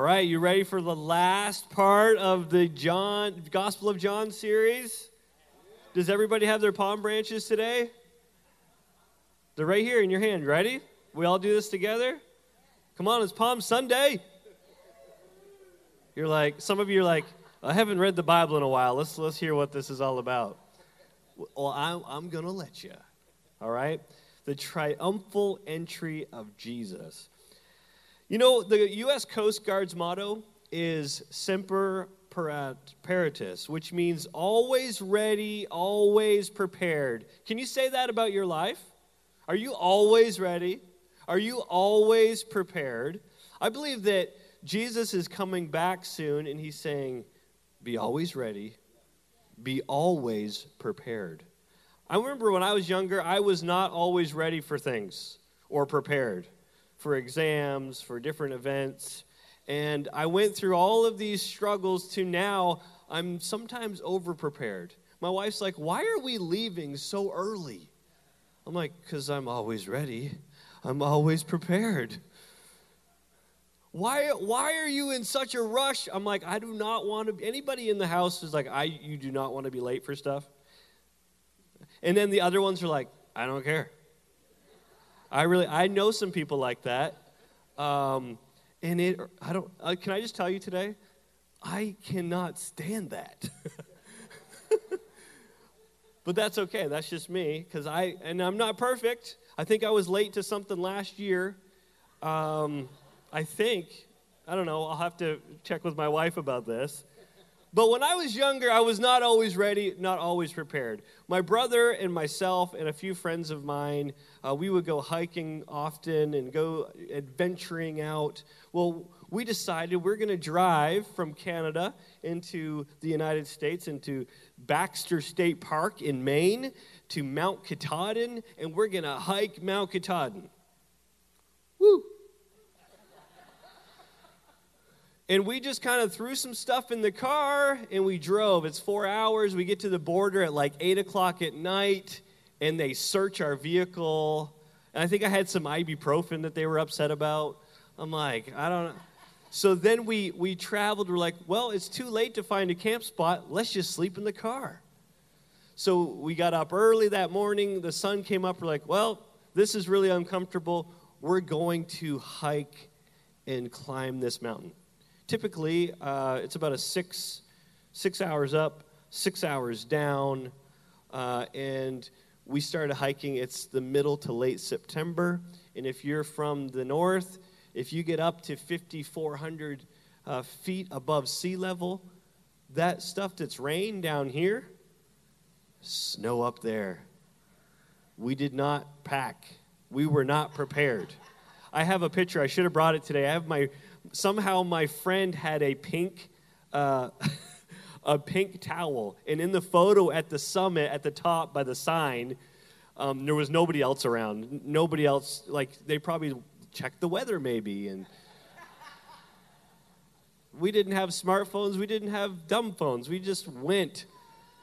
All right, you ready for the last part of the John Gospel of John series? Does everybody have their palm branches today? They're right here in your hand. Ready? We all do this together? Come on, it's Palm Sunday. You're like, some of you are like, I haven't read the Bible in a while. Let's let's hear what this is all about. Well, I'm, I'm gonna let you. All right, the triumphal entry of Jesus. You know, the U.S. Coast Guard's motto is Semper Paratus, which means always ready, always prepared. Can you say that about your life? Are you always ready? Are you always prepared? I believe that Jesus is coming back soon and he's saying, Be always ready, be always prepared. I remember when I was younger, I was not always ready for things or prepared for exams, for different events. And I went through all of these struggles to now I'm sometimes over prepared. My wife's like, Why are we leaving so early? I'm like, Because I'm always ready, I'm always prepared. Why, why are you in such a rush? I'm like, I do not want to. Anybody in the house is like, I, you do not want to be late for stuff. And then the other ones are like, I don't care. I really, I know some people like that. Um, and it, I don't, uh, can I just tell you today? I cannot stand that. but that's okay. That's just me. Because I, and I'm not perfect. I think I was late to something last year. Um, I think, I don't know, I'll have to check with my wife about this. But when I was younger, I was not always ready, not always prepared. My brother and myself and a few friends of mine, uh, we would go hiking often and go adventuring out. Well, we decided we're going to drive from Canada into the United States, into Baxter State Park in Maine, to Mount Katahdin, and we're going to hike Mount Katahdin. Woo! And we just kind of threw some stuff in the car and we drove. It's four hours. We get to the border at like 8 o'clock at night and they search our vehicle. And I think I had some ibuprofen that they were upset about. I'm like, I don't know. So then we, we traveled. We're like, well, it's too late to find a camp spot. Let's just sleep in the car. So we got up early that morning. The sun came up. We're like, well, this is really uncomfortable. We're going to hike and climb this mountain typically uh, it's about a six six hours up six hours down uh, and we started hiking. It's the middle to late september and if you're from the north if you get up to 5400 uh, feet above sea level that stuff that's rain down here snow up there. We did not pack. We were not prepared. I have a picture. I should have brought it today. I have my somehow my friend had a pink uh, a pink towel. And in the photo at the summit at the top by the sign um, there was nobody else around. Nobody else like they probably checked the weather maybe and we didn't have smartphones. We didn't have dumb phones. We just went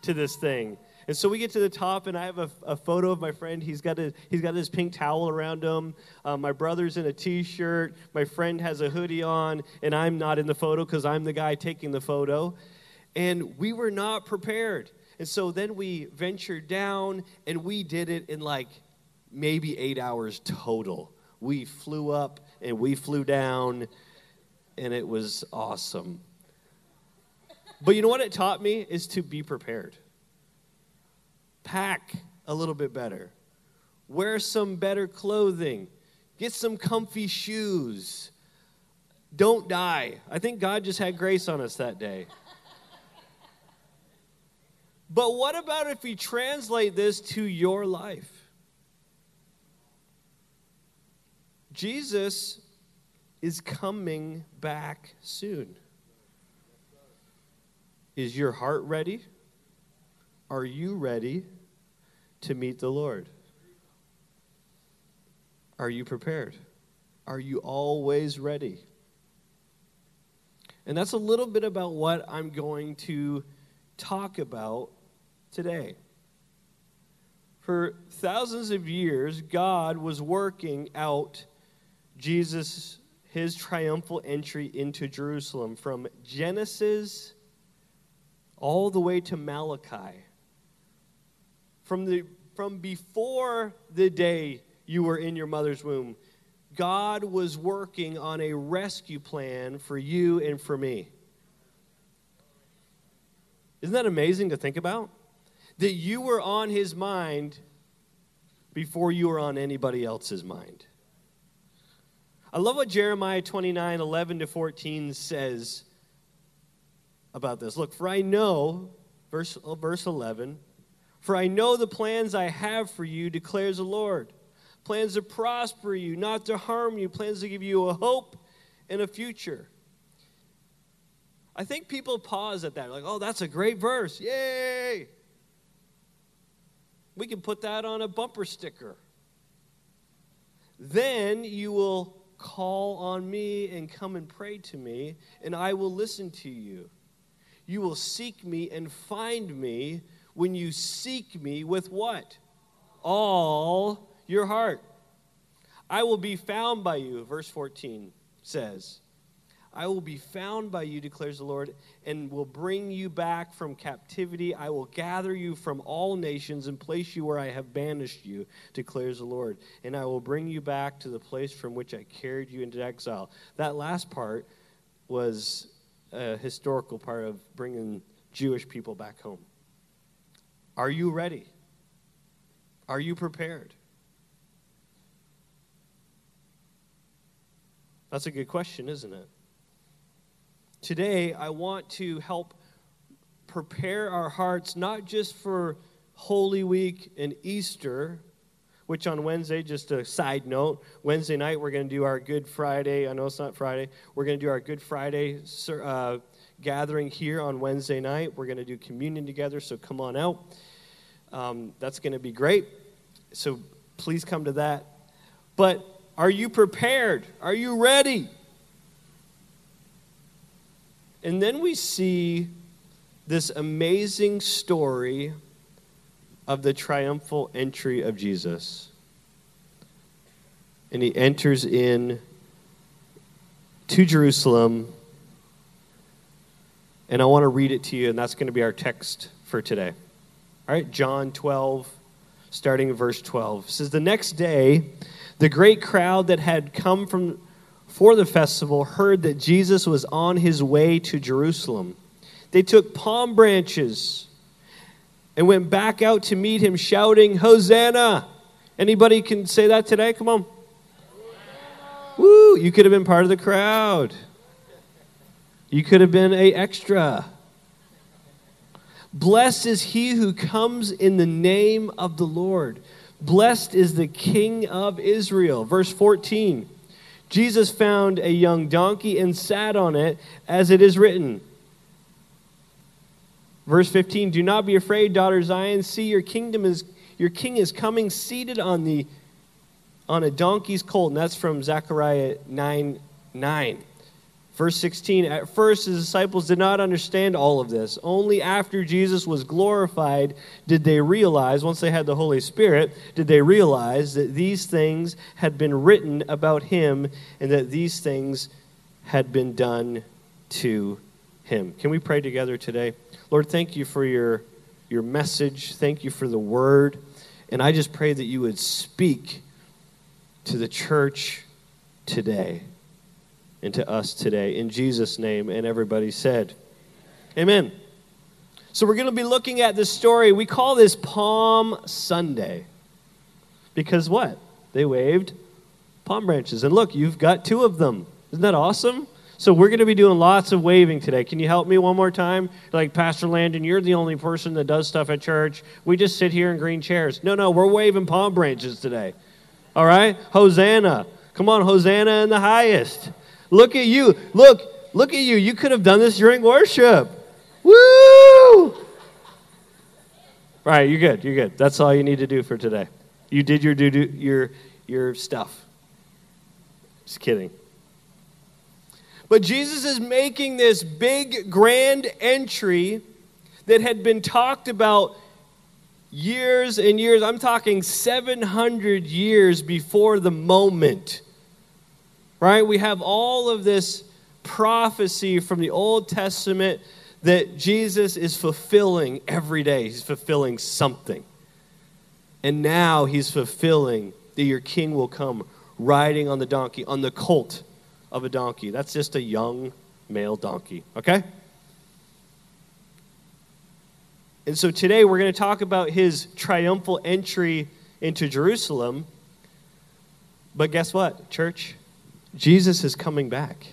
to this thing and so we get to the top, and I have a, a photo of my friend. He's got, a, he's got his pink towel around him. Uh, my brother's in a t shirt. My friend has a hoodie on, and I'm not in the photo because I'm the guy taking the photo. And we were not prepared. And so then we ventured down, and we did it in like maybe eight hours total. We flew up and we flew down, and it was awesome. But you know what it taught me is to be prepared pack a little bit better, wear some better clothing, get some comfy shoes. Don't die. I think God just had grace on us that day. But what about if we translate this to your life? Jesus is coming back soon. Is your heart ready? Are you ready to meet the Lord? Are you prepared? Are you always ready? And that's a little bit about what I'm going to talk about today. For thousands of years, God was working out Jesus, his triumphal entry into Jerusalem from Genesis all the way to Malachi. From, the, from before the day you were in your mother's womb, God was working on a rescue plan for you and for me. Isn't that amazing to think about? That you were on his mind before you were on anybody else's mind. I love what Jeremiah 29 11 to 14 says about this. Look, for I know, verse, verse 11, for I know the plans I have for you, declares the Lord. Plans to prosper you, not to harm you, plans to give you a hope and a future. I think people pause at that, like, oh, that's a great verse. Yay! We can put that on a bumper sticker. Then you will call on me and come and pray to me, and I will listen to you. You will seek me and find me when you seek me with what? All your heart. I will be found by you, verse 14 says. I will be found by you, declares the Lord, and will bring you back from captivity. I will gather you from all nations and place you where I have banished you, declares the Lord. And I will bring you back to the place from which I carried you into exile. That last part was a historical part of bringing Jewish people back home. Are you ready? Are you prepared? That's a good question, isn't it? Today, I want to help prepare our hearts not just for Holy Week and Easter, which on Wednesday, just a side note, Wednesday night we're going to do our Good Friday. I know it's not Friday. We're going to do our Good Friday uh, gathering here on Wednesday night. We're going to do communion together, so come on out. Um, that's going to be great. So please come to that. But are you prepared? Are you ready? And then we see this amazing story of the triumphal entry of Jesus. And he enters in to Jerusalem. And I want to read it to you, and that's going to be our text for today. All right, John 12, starting in verse 12. It says, The next day, the great crowd that had come from for the festival heard that Jesus was on his way to Jerusalem. They took palm branches and went back out to meet him shouting, "Hosanna!" Anybody can say that today? Come on. Woo, you could have been part of the crowd. You could have been a extra. Blessed is he who comes in the name of the Lord. Blessed is the King of Israel. Verse 14. Jesus found a young donkey and sat on it, as it is written. Verse 15 Do not be afraid, daughter Zion. See, your kingdom is your king is coming seated on the on a donkey's colt. And that's from Zechariah 9 9. Verse 16 At first, his disciples did not understand all of this. Only after Jesus was glorified did they realize, once they had the Holy Spirit, did they realize that these things had been written about him and that these things had been done to him. Can we pray together today? Lord, thank you for your, your message. Thank you for the word. And I just pray that you would speak to the church today and to us today. In Jesus' name. And everybody said, Amen. So we're going to be looking at this story. We call this Palm Sunday. Because what? They waved palm branches. And look, you've got two of them. Isn't that awesome? So we're going to be doing lots of waving today. Can you help me one more time? Like Pastor Landon, you're the only person that does stuff at church. We just sit here in green chairs. No, no, we're waving palm branches today. All right? Hosanna. Come on, Hosanna in the highest. Look at you. Look, look at you. You could have done this during worship. Woo! Right, you're good. You're good. That's all you need to do for today. You did your do your your stuff. Just kidding. But Jesus is making this big grand entry that had been talked about years and years. I'm talking 700 years before the moment right? We have all of this prophecy from the Old Testament that Jesus is fulfilling every day. He's fulfilling something. And now he's fulfilling that your king will come riding on the donkey, on the colt of a donkey. That's just a young male donkey, okay? And so today we're going to talk about his triumphal entry into Jerusalem. But guess what, church? Jesus is coming back.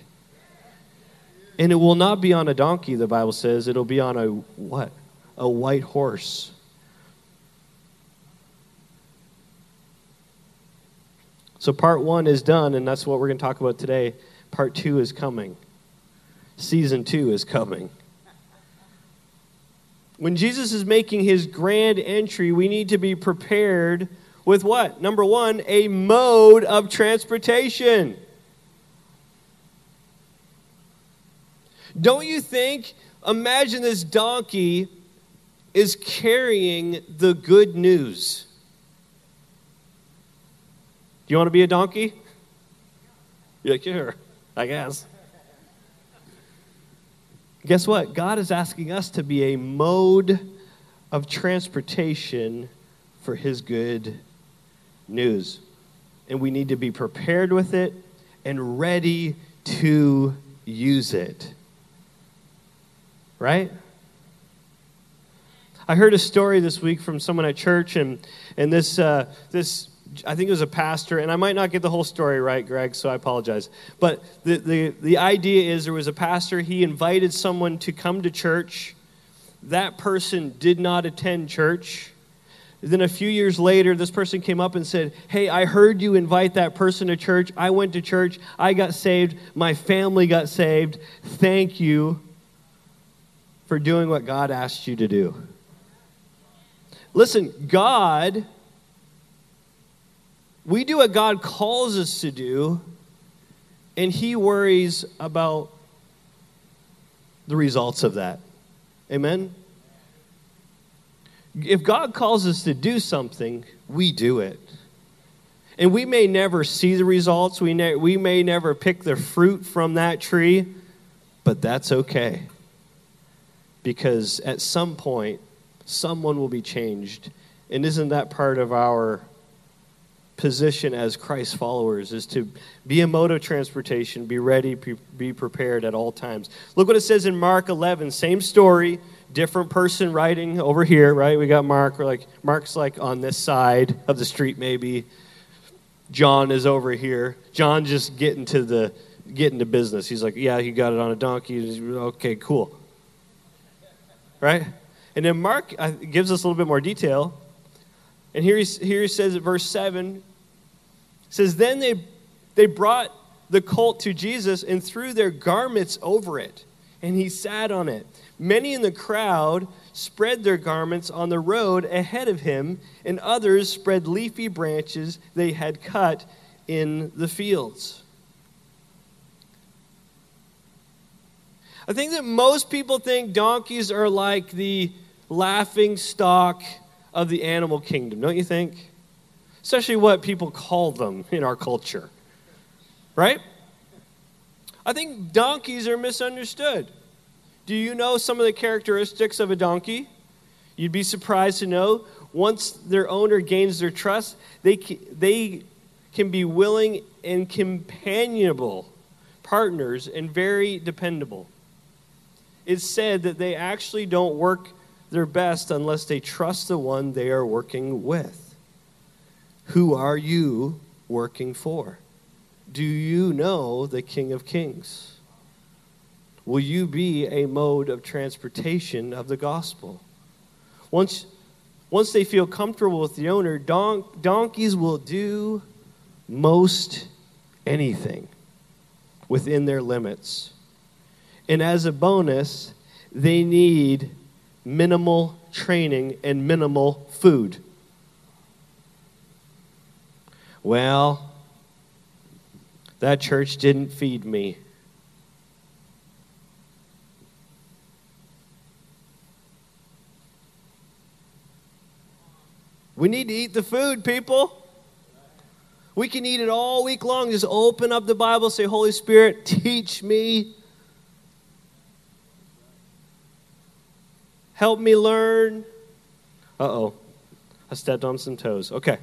And it will not be on a donkey, the Bible says. It'll be on a what? A white horse. So part one is done, and that's what we're going to talk about today. Part two is coming. Season two is coming. When Jesus is making his grand entry, we need to be prepared with what? Number one, a mode of transportation. Don't you think? Imagine this donkey is carrying the good news. Do you want to be a donkey? You're like, sure, I guess. Guess what? God is asking us to be a mode of transportation for His good news. And we need to be prepared with it and ready to use it right? I heard a story this week from someone at church, and, and this, uh, this, I think it was a pastor, and I might not get the whole story right, Greg, so I apologize. But the, the, the idea is there was a pastor, he invited someone to come to church. That person did not attend church. Then a few years later, this person came up and said, Hey, I heard you invite that person to church. I went to church. I got saved. My family got saved. Thank you for doing what God asked you to do. Listen, God, we do what God calls us to do, and He worries about the results of that. Amen? If God calls us to do something, we do it. And we may never see the results, we, ne- we may never pick the fruit from that tree, but that's okay because at some point, someone will be changed. And isn't that part of our position as Christ followers is to be a mode of transportation, be ready, be prepared at all times. Look what it says in Mark 11, same story, different person writing over here, right? We got Mark, we're like Mark's like on this side of the street maybe. John is over here. John just getting to the getting to business. He's like, "Yeah, he got it on a donkey." Okay, cool right? And then Mark uh, gives us a little bit more detail. And here he, here he says at verse 7 says, Then they, they brought the colt to Jesus and threw their garments over it, and he sat on it. Many in the crowd spread their garments on the road ahead of him, and others spread leafy branches they had cut in the fields. I think that most people think donkeys are like the laughing stock of the animal kingdom, don't you think? Especially what people call them in our culture, right? I think donkeys are misunderstood. Do you know some of the characteristics of a donkey? You'd be surprised to know once their owner gains their trust, they, they can be willing and companionable partners and very dependable it's said that they actually don't work their best unless they trust the one they are working with. Who are you working for? Do you know the King of Kings? Will you be a mode of transportation of the gospel? Once, once they feel comfortable with the owner, don- donkeys will do most anything within their limits. And as a bonus, they need minimal training and minimal food. Well, that church didn't feed me. We need to eat the food, people. We can eat it all week long. Just open up the Bible, say, Holy Spirit, teach me. Help me learn. Uh oh. I stepped on some toes. Okay.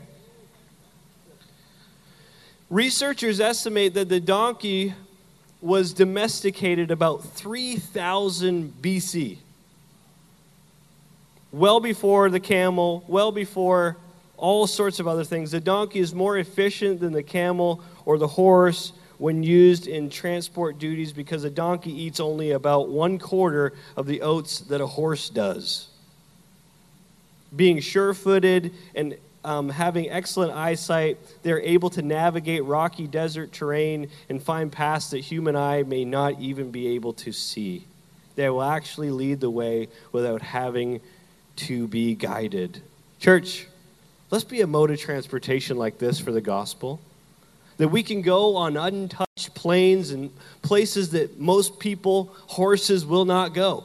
Researchers estimate that the donkey was domesticated about 3000 BC. Well before the camel, well before all sorts of other things. The donkey is more efficient than the camel or the horse when used in transport duties because a donkey eats only about one quarter of the oats that a horse does. Being sure footed and um, having excellent eyesight, they're able to navigate rocky desert terrain and find paths that human eye may not even be able to see. They will actually lead the way without having to be guided. Church, let's be a mode of transportation like this for the gospel. That we can go on untouched plains and places that most people, horses, will not go.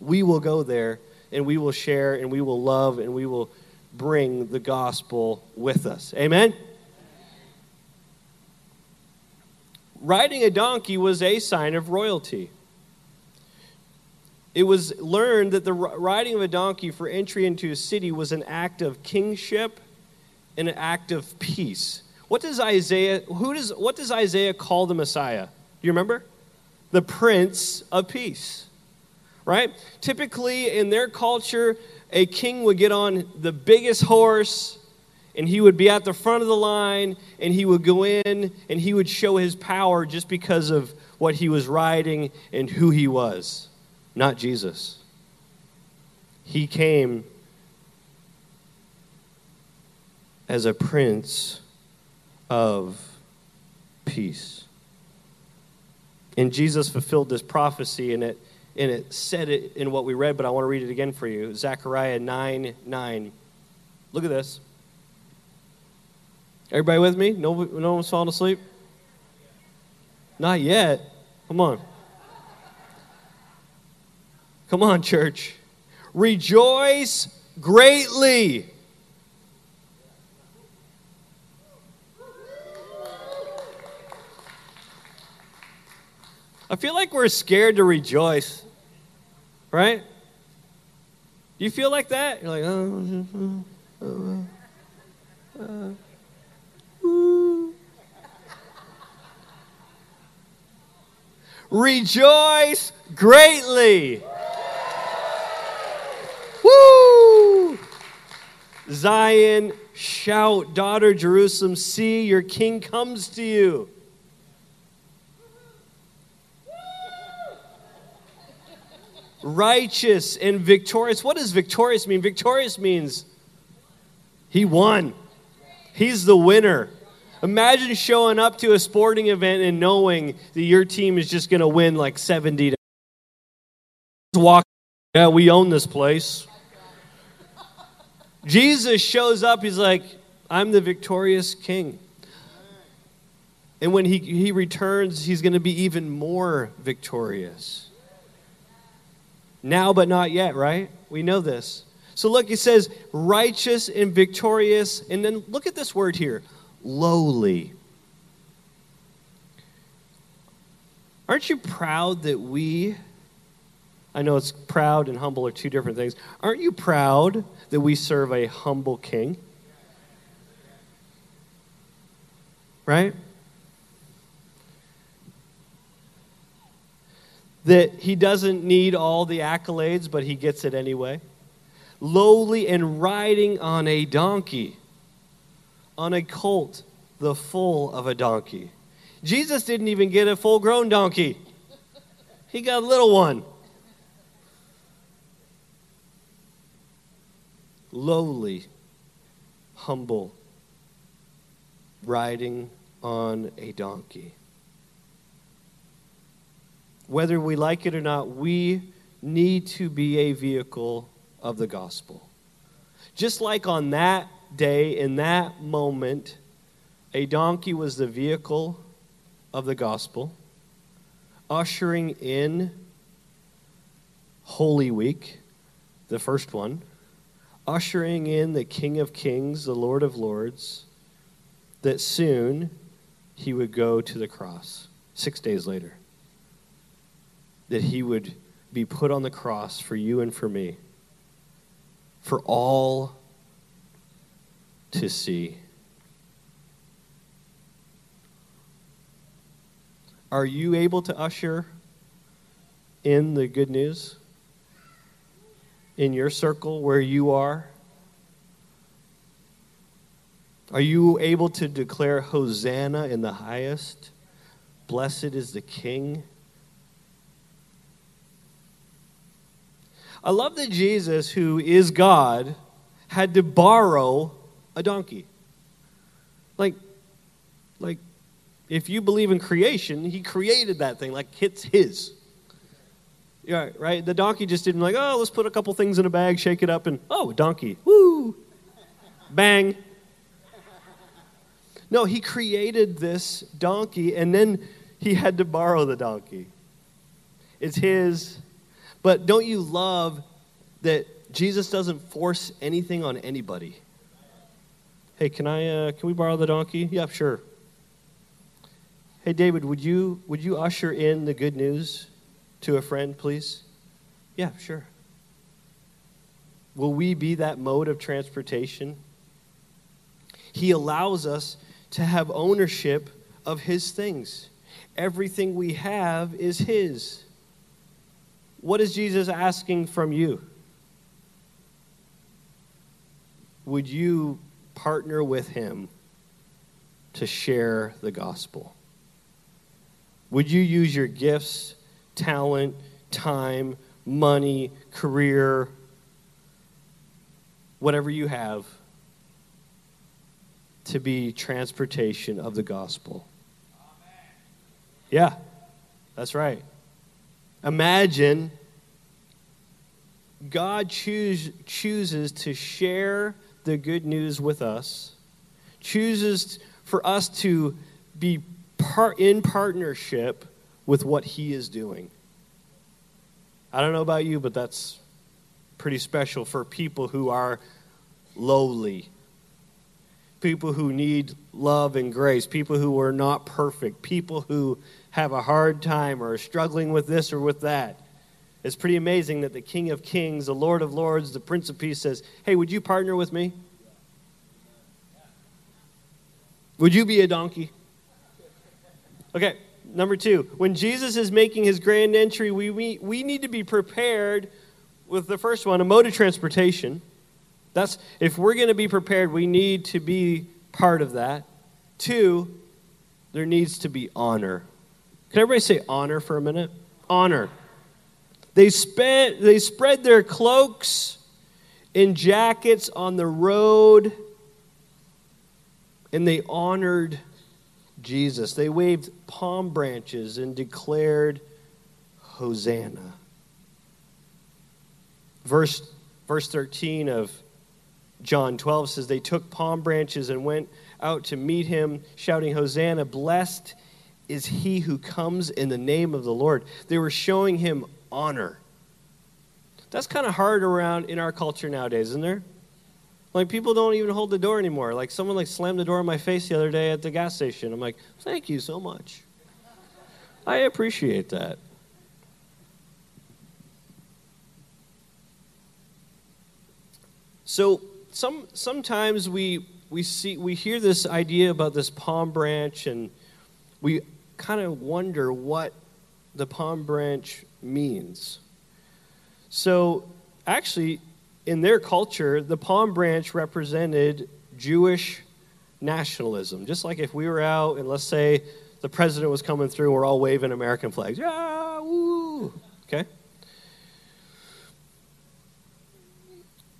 We will go there and we will share and we will love and we will bring the gospel with us. Amen? Riding a donkey was a sign of royalty it was learned that the riding of a donkey for entry into a city was an act of kingship and an act of peace. What does Isaiah who does what does Isaiah call the Messiah? Do you remember? The prince of peace. Right? Typically in their culture, a king would get on the biggest horse and he would be at the front of the line and he would go in and he would show his power just because of what he was riding and who he was not Jesus. He came as a prince of peace. And Jesus fulfilled this prophecy, and it, and it said it in what we read, but I want to read it again for you. Zechariah 9 9. Look at this. Everybody with me? No, no one's falling asleep? Not yet. Come on. Come on, church. Rejoice greatly. I feel like we're scared to rejoice, right? Do you feel like that? You're like, oh, uh, uh, uh, Rejoice greatly. Woo! Zion, shout, daughter Jerusalem, see your king comes to you. Righteous and victorious. What does victorious mean? Victorious means he won. He's the winner. Imagine showing up to a sporting event and knowing that your team is just going to win like 70 to walk. Yeah, we own this place. Jesus shows up, he's like, I'm the victorious king. And when he, he returns, he's going to be even more victorious. Now, but not yet, right? We know this. So look, he says, righteous and victorious. And then look at this word here lowly. Aren't you proud that we, I know it's proud and humble are two different things. Aren't you proud that we serve a humble king? Right? That he doesn't need all the accolades, but he gets it anyway. Lowly and riding on a donkey, on a colt, the foal of a donkey. Jesus didn't even get a full grown donkey, he got a little one. lowly, humble, riding on a donkey. Whether we like it or not, we need to be a vehicle of the gospel. Just like on that day, in that moment, a donkey was the vehicle of the gospel, ushering in Holy Week, the first one ushering in the King of Kings, the Lord of Lords, that soon he would go to the cross, six days later. That he would be put on the cross for you and for me, for all to see. Are you able to usher in the good news in your circle where you are? Are you able to declare Hosanna in the highest? Blessed is the King. I love that Jesus, who is God, had to borrow a donkey. Like, like, if you believe in creation, he created that thing, like it's his. Yeah, right? The donkey just didn't like, oh, let's put a couple things in a bag, shake it up, and oh, donkey. Woo! Bang. No, he created this donkey and then he had to borrow the donkey. It's his. But don't you love that Jesus doesn't force anything on anybody? Hey, can I uh, can we borrow the donkey? Yeah, sure. Hey David, would you would you usher in the good news to a friend, please? Yeah, sure. Will we be that mode of transportation? He allows us to have ownership of His things. Everything we have is His. What is Jesus asking from you? Would you partner with Him to share the gospel? Would you use your gifts, talent, time, money, career, whatever you have? to be transportation of the gospel. Yeah, that's right. Imagine God choose, chooses to share the good news with us, chooses for us to be part, in partnership with what He is doing. I don't know about you, but that's pretty special for people who are lowly people who need love and grace, people who are not perfect, people who have a hard time or are struggling with this or with that. It's pretty amazing that the King of Kings, the Lord of Lords, the Prince of Peace says, Hey, would you partner with me? Would you be a donkey? Okay, number two. When Jesus is making his grand entry, we, we, we need to be prepared with the first one, a mode of transportation. That's if we're going to be prepared, we need to be part of that. Two, there needs to be honor. Can everybody say honor for a minute? Honor. They spent they spread their cloaks and jackets on the road and they honored Jesus. They waved palm branches and declared Hosanna. Verse verse 13 of John 12 says, They took palm branches and went out to meet him, shouting, Hosanna, blessed is he who comes in the name of the Lord. They were showing him honor. That's kind of hard around in our culture nowadays, isn't there? Like people don't even hold the door anymore. Like someone like slammed the door in my face the other day at the gas station. I'm like, thank you so much. I appreciate that. So some sometimes we we see we hear this idea about this palm branch and we kind of wonder what the palm branch means. So actually in their culture the palm branch represented Jewish nationalism. Just like if we were out and let's say the president was coming through, we're all waving American flags. Yeah, woo. Okay?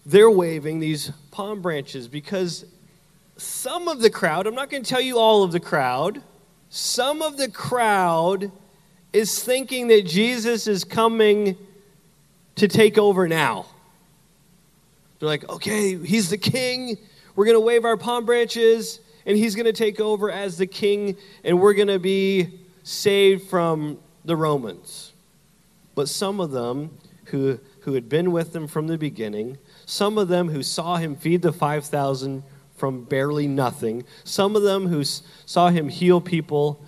they're waving these palm branches because some of the crowd, I'm not going to tell you all of the crowd, some of the crowd is thinking that Jesus is coming to take over now. They're like, okay, he's the king. We're going to wave our palm branches, and he's going to take over as the king, and we're going to be saved from the Romans. But some of them who, who had been with them from the beginning some of them who saw him feed the 5,000 from barely nothing. Some of them who saw him heal people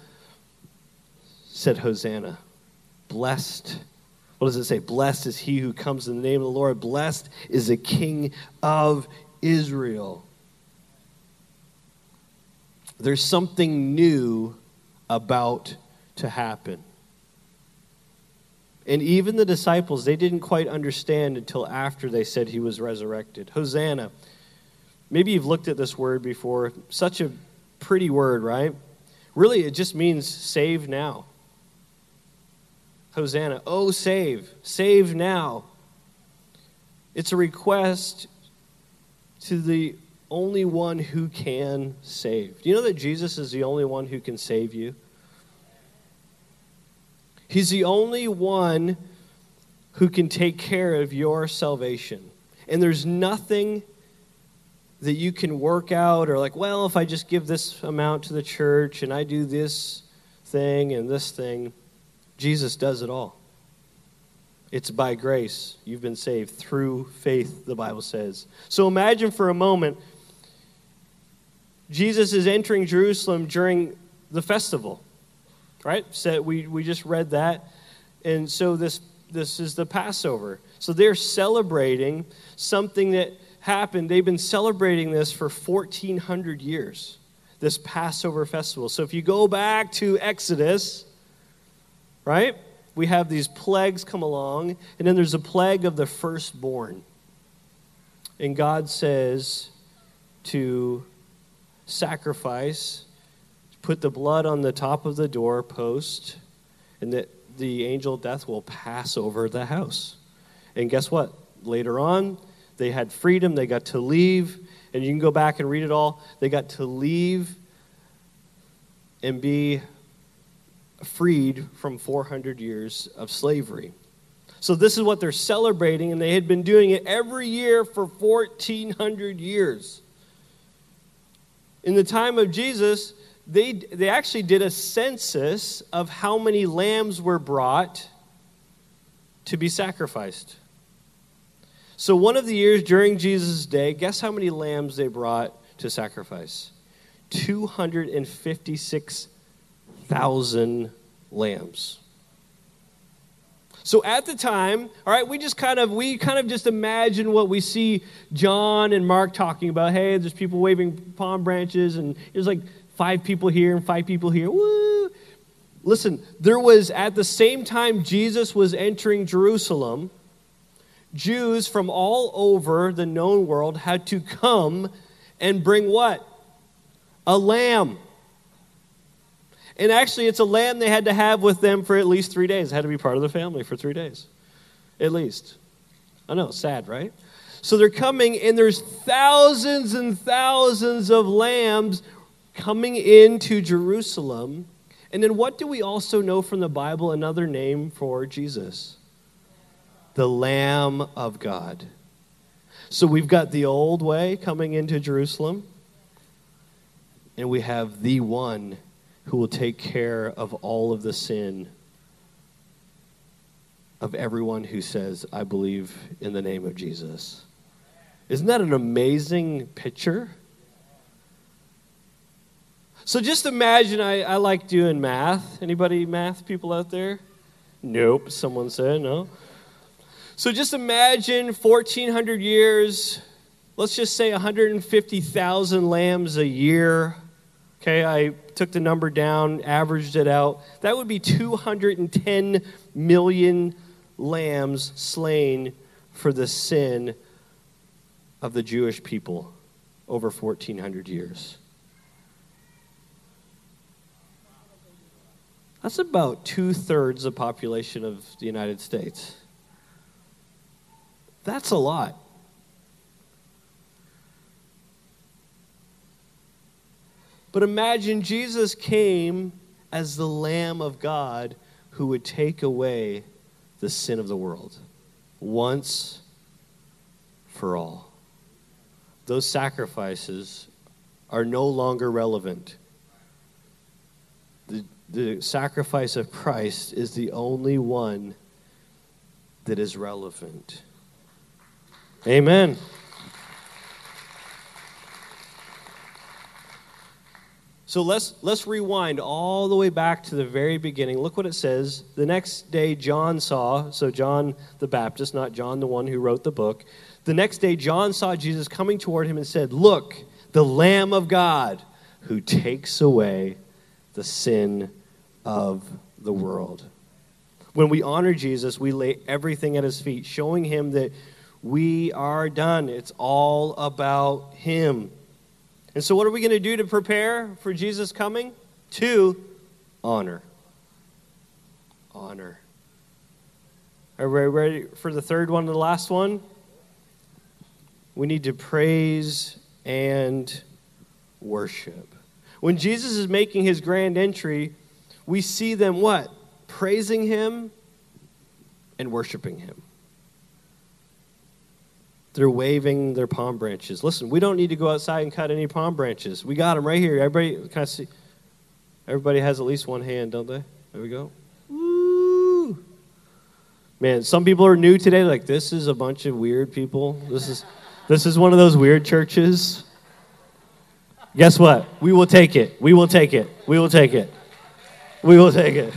said, Hosanna. Blessed. What does it say? Blessed is he who comes in the name of the Lord. Blessed is the King of Israel. There's something new about to happen. And even the disciples, they didn't quite understand until after they said he was resurrected. Hosanna. Maybe you've looked at this word before. Such a pretty word, right? Really, it just means save now. Hosanna. Oh, save. Save now. It's a request to the only one who can save. Do you know that Jesus is the only one who can save you? He's the only one who can take care of your salvation. And there's nothing that you can work out or like, well, if I just give this amount to the church and I do this thing and this thing, Jesus does it all. It's by grace you've been saved through faith, the Bible says. So imagine for a moment Jesus is entering Jerusalem during the festival, right? So we, we just read that. And so this, this is the Passover. So they're celebrating something that happened. They've been celebrating this for 1,400 years, this Passover festival. So if you go back to Exodus, right? We have these plagues come along, and then there's a plague of the firstborn. And God says to sacrifice, put the blood on the top of the doorpost, and that the angel of death will pass over the house. And guess what? Later on, they had freedom, they got to leave, and you can go back and read it all. They got to leave and be freed from 400 years of slavery. So, this is what they're celebrating, and they had been doing it every year for 1,400 years. In the time of Jesus, they, they actually did a census of how many lambs were brought to be sacrificed. So, one of the years during Jesus' day, guess how many lambs they brought to sacrifice? 256,000 lambs. So at the time, all right, we just kind of we kind of just imagine what we see John and Mark talking about. Hey, there's people waving palm branches, and there's like five people here and five people here. Woo! Listen, there was at the same time Jesus was entering Jerusalem, Jews from all over the known world had to come and bring what? A lamb. And actually, it's a lamb they had to have with them for at least three days. It had to be part of the family for three days, at least. I know, sad, right? So they're coming, and there's thousands and thousands of lambs coming into Jerusalem. And then what do we also know from the Bible? Another name for Jesus the Lamb of God. So we've got the old way coming into Jerusalem, and we have the one who will take care of all of the sin of everyone who says, I believe in the name of Jesus. Isn't that an amazing picture? So just imagine I, I like doing math. Anybody math people out there? Nope, someone said no. So just imagine 1400 years, let's just say 150,000 lambs a year Okay, I took the number down, averaged it out. That would be 210 million lambs slain for the sin of the Jewish people over 1,400 years. That's about two thirds the population of the United States. That's a lot. But imagine Jesus came as the Lamb of God who would take away the sin of the world once for all. Those sacrifices are no longer relevant. The, the sacrifice of Christ is the only one that is relevant. Amen. So let's let's rewind all the way back to the very beginning. Look what it says. The next day John saw, so John the Baptist, not John the one who wrote the book. The next day John saw Jesus coming toward him and said, "Look, the Lamb of God who takes away the sin of the world." When we honor Jesus, we lay everything at his feet, showing him that we are done. It's all about him. And so, what are we going to do to prepare for Jesus' coming? Two, honor. Honor. Are we ready for the third one and the last one? We need to praise and worship. When Jesus is making his grand entry, we see them what? Praising him and worshiping him. They're waving their palm branches. Listen, we don't need to go outside and cut any palm branches. We got them right here. Everybody, can I see? Everybody has at least one hand, don't they? There we go. Woo! Man, some people are new today. Like this is a bunch of weird people. This is, this is one of those weird churches. Guess what? We will take it. We will take it. We will take it. We will take it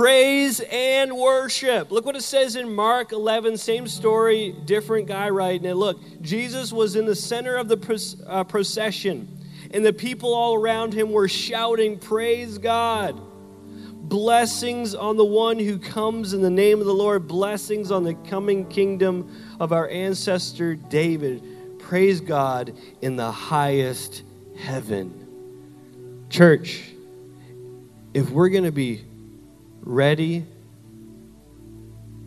praise and worship. Look what it says in Mark 11, same story, different guy writing it. Look, Jesus was in the center of the uh, procession, and the people all around him were shouting, Praise God. Blessings on the one who comes in the name of the Lord, blessings on the coming kingdom of our ancestor David. Praise God in the highest heaven. Church, if we're going to be ready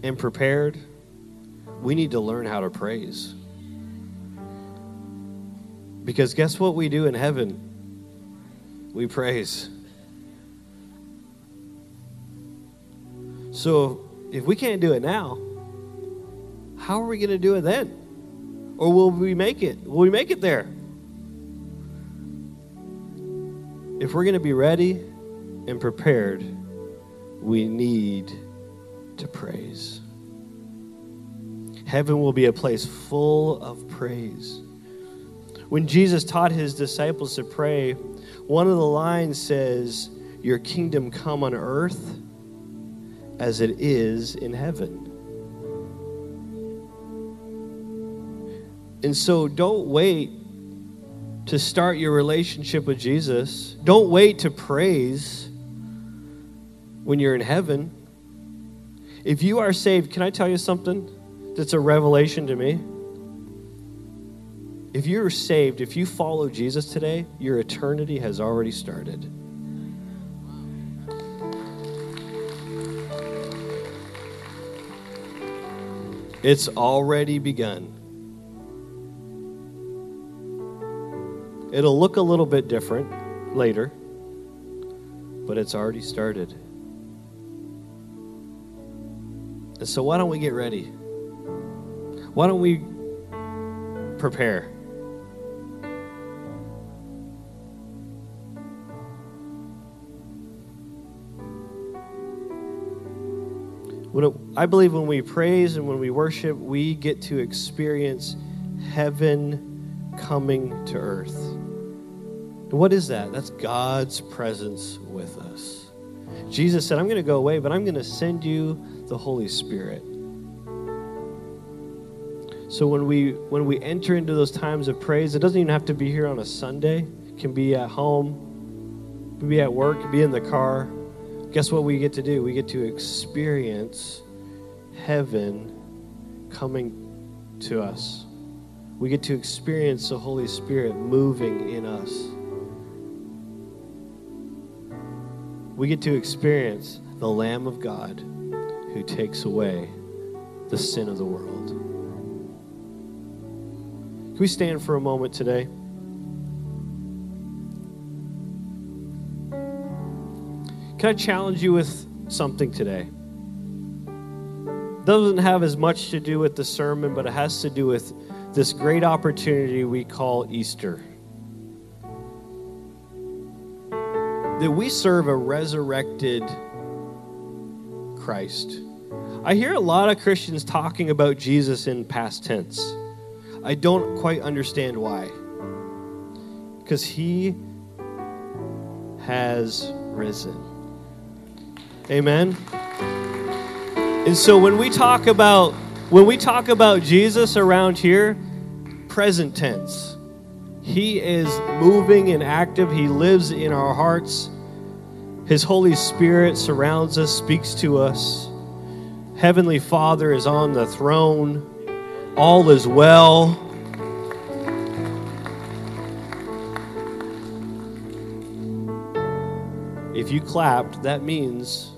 and prepared, we need to learn how to praise. Because guess what we do in heaven? We praise. So if we can't do it now, how are we going to do it then? Or will we make it? Will we make it there? If we're going to be ready and prepared, we need to praise. Heaven will be a place full of praise. When Jesus taught his disciples to pray, one of the lines says, Your kingdom come on earth as it is in heaven. And so don't wait to start your relationship with Jesus. Don't wait to praise when you're in heaven. If you are saved, can I tell you something that's a revelation to me? If you're saved, if you follow Jesus today, your eternity has already started. It's already begun. It'll look a little bit different later, but it's already started. And so, why don't we get ready? Why don't we prepare? I believe when we praise and when we worship, we get to experience heaven coming to earth. And what is that? That's God's presence with us. Jesus said, I'm going to go away, but I'm going to send you the Holy Spirit. So when we when we enter into those times of praise, it doesn't even have to be here on a Sunday. It can be at home, be at work, be in the car. Guess what we get to do? We get to experience heaven coming to us. We get to experience the Holy Spirit moving in us. We get to experience the Lamb of God who takes away the sin of the world. Can we stand for a moment today? Can I challenge you with something today? Doesn't have as much to do with the sermon, but it has to do with this great opportunity we call Easter. That we serve a resurrected Christ. I hear a lot of Christians talking about Jesus in past tense. I don't quite understand why. because he has risen. Amen. And so when we talk about when we talk about Jesus around here, present tense. He is moving and active. He lives in our hearts. His Holy Spirit surrounds us, speaks to us. Heavenly Father is on the throne. All is well. If you clapped, that means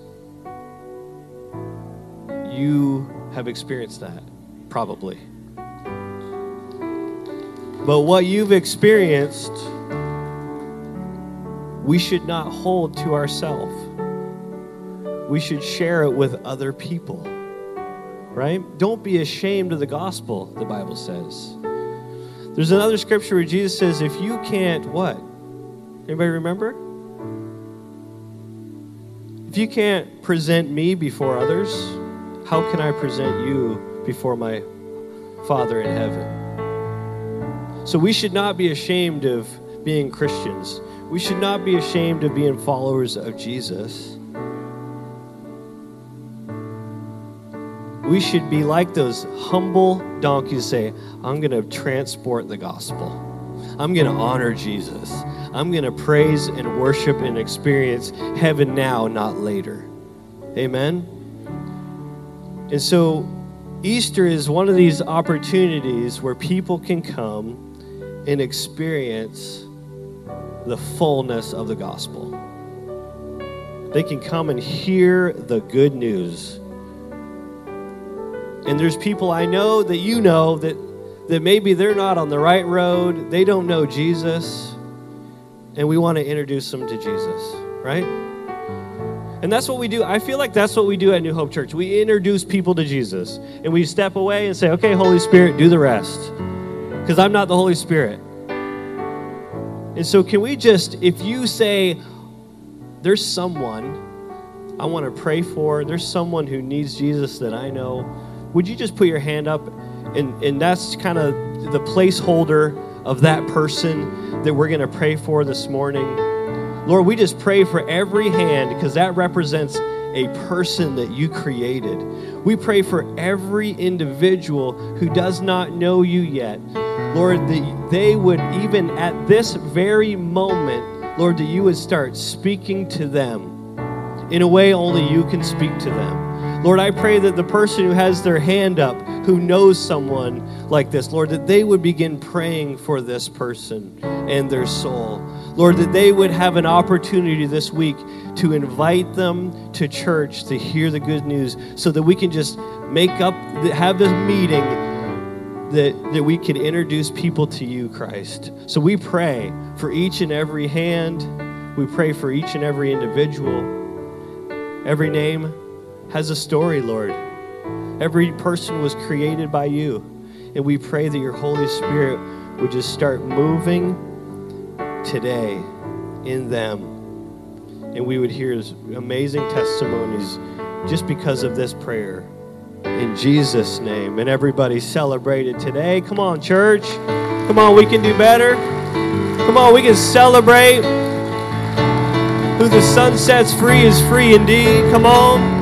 you have experienced that, probably. But what you've experienced, we should not hold to ourselves. We should share it with other people. Right? Don't be ashamed of the gospel, the Bible says. There's another scripture where Jesus says, if you can't, what? Anybody remember? If you can't present me before others, how can I present you before my Father in heaven? So we should not be ashamed of being Christians. We should not be ashamed of being followers of Jesus. We should be like those humble donkeys say, I'm going to transport the gospel. I'm going to honor Jesus. I'm going to praise and worship and experience heaven now, not later. Amen. And so, Easter is one of these opportunities where people can come and experience the fullness of the gospel. They can come and hear the good news. And there's people I know that you know that, that maybe they're not on the right road, they don't know Jesus, and we want to introduce them to Jesus, right? And that's what we do. I feel like that's what we do at New Hope Church. We introduce people to Jesus and we step away and say, okay, Holy Spirit, do the rest. Because I'm not the Holy Spirit. And so, can we just, if you say, there's someone I want to pray for, there's someone who needs Jesus that I know, would you just put your hand up? And, and that's kind of the placeholder of that person that we're going to pray for this morning. Lord, we just pray for every hand because that represents a person that you created. We pray for every individual who does not know you yet. Lord, that they would, even at this very moment, Lord, that you would start speaking to them in a way only you can speak to them. Lord, I pray that the person who has their hand up, who knows someone like this, Lord, that they would begin praying for this person and their soul. Lord, that they would have an opportunity this week to invite them to church to hear the good news so that we can just make up, have this meeting that, that we can introduce people to you, Christ. So we pray for each and every hand. We pray for each and every individual. Every name has a story, Lord. Every person was created by you. And we pray that your Holy Spirit would just start moving today in them. And we would hear amazing testimonies just because of this prayer. In Jesus' name. And everybody celebrated today. Come on, church. Come on, we can do better. Come on, we can celebrate. Who the Son sets free is free indeed. Come on.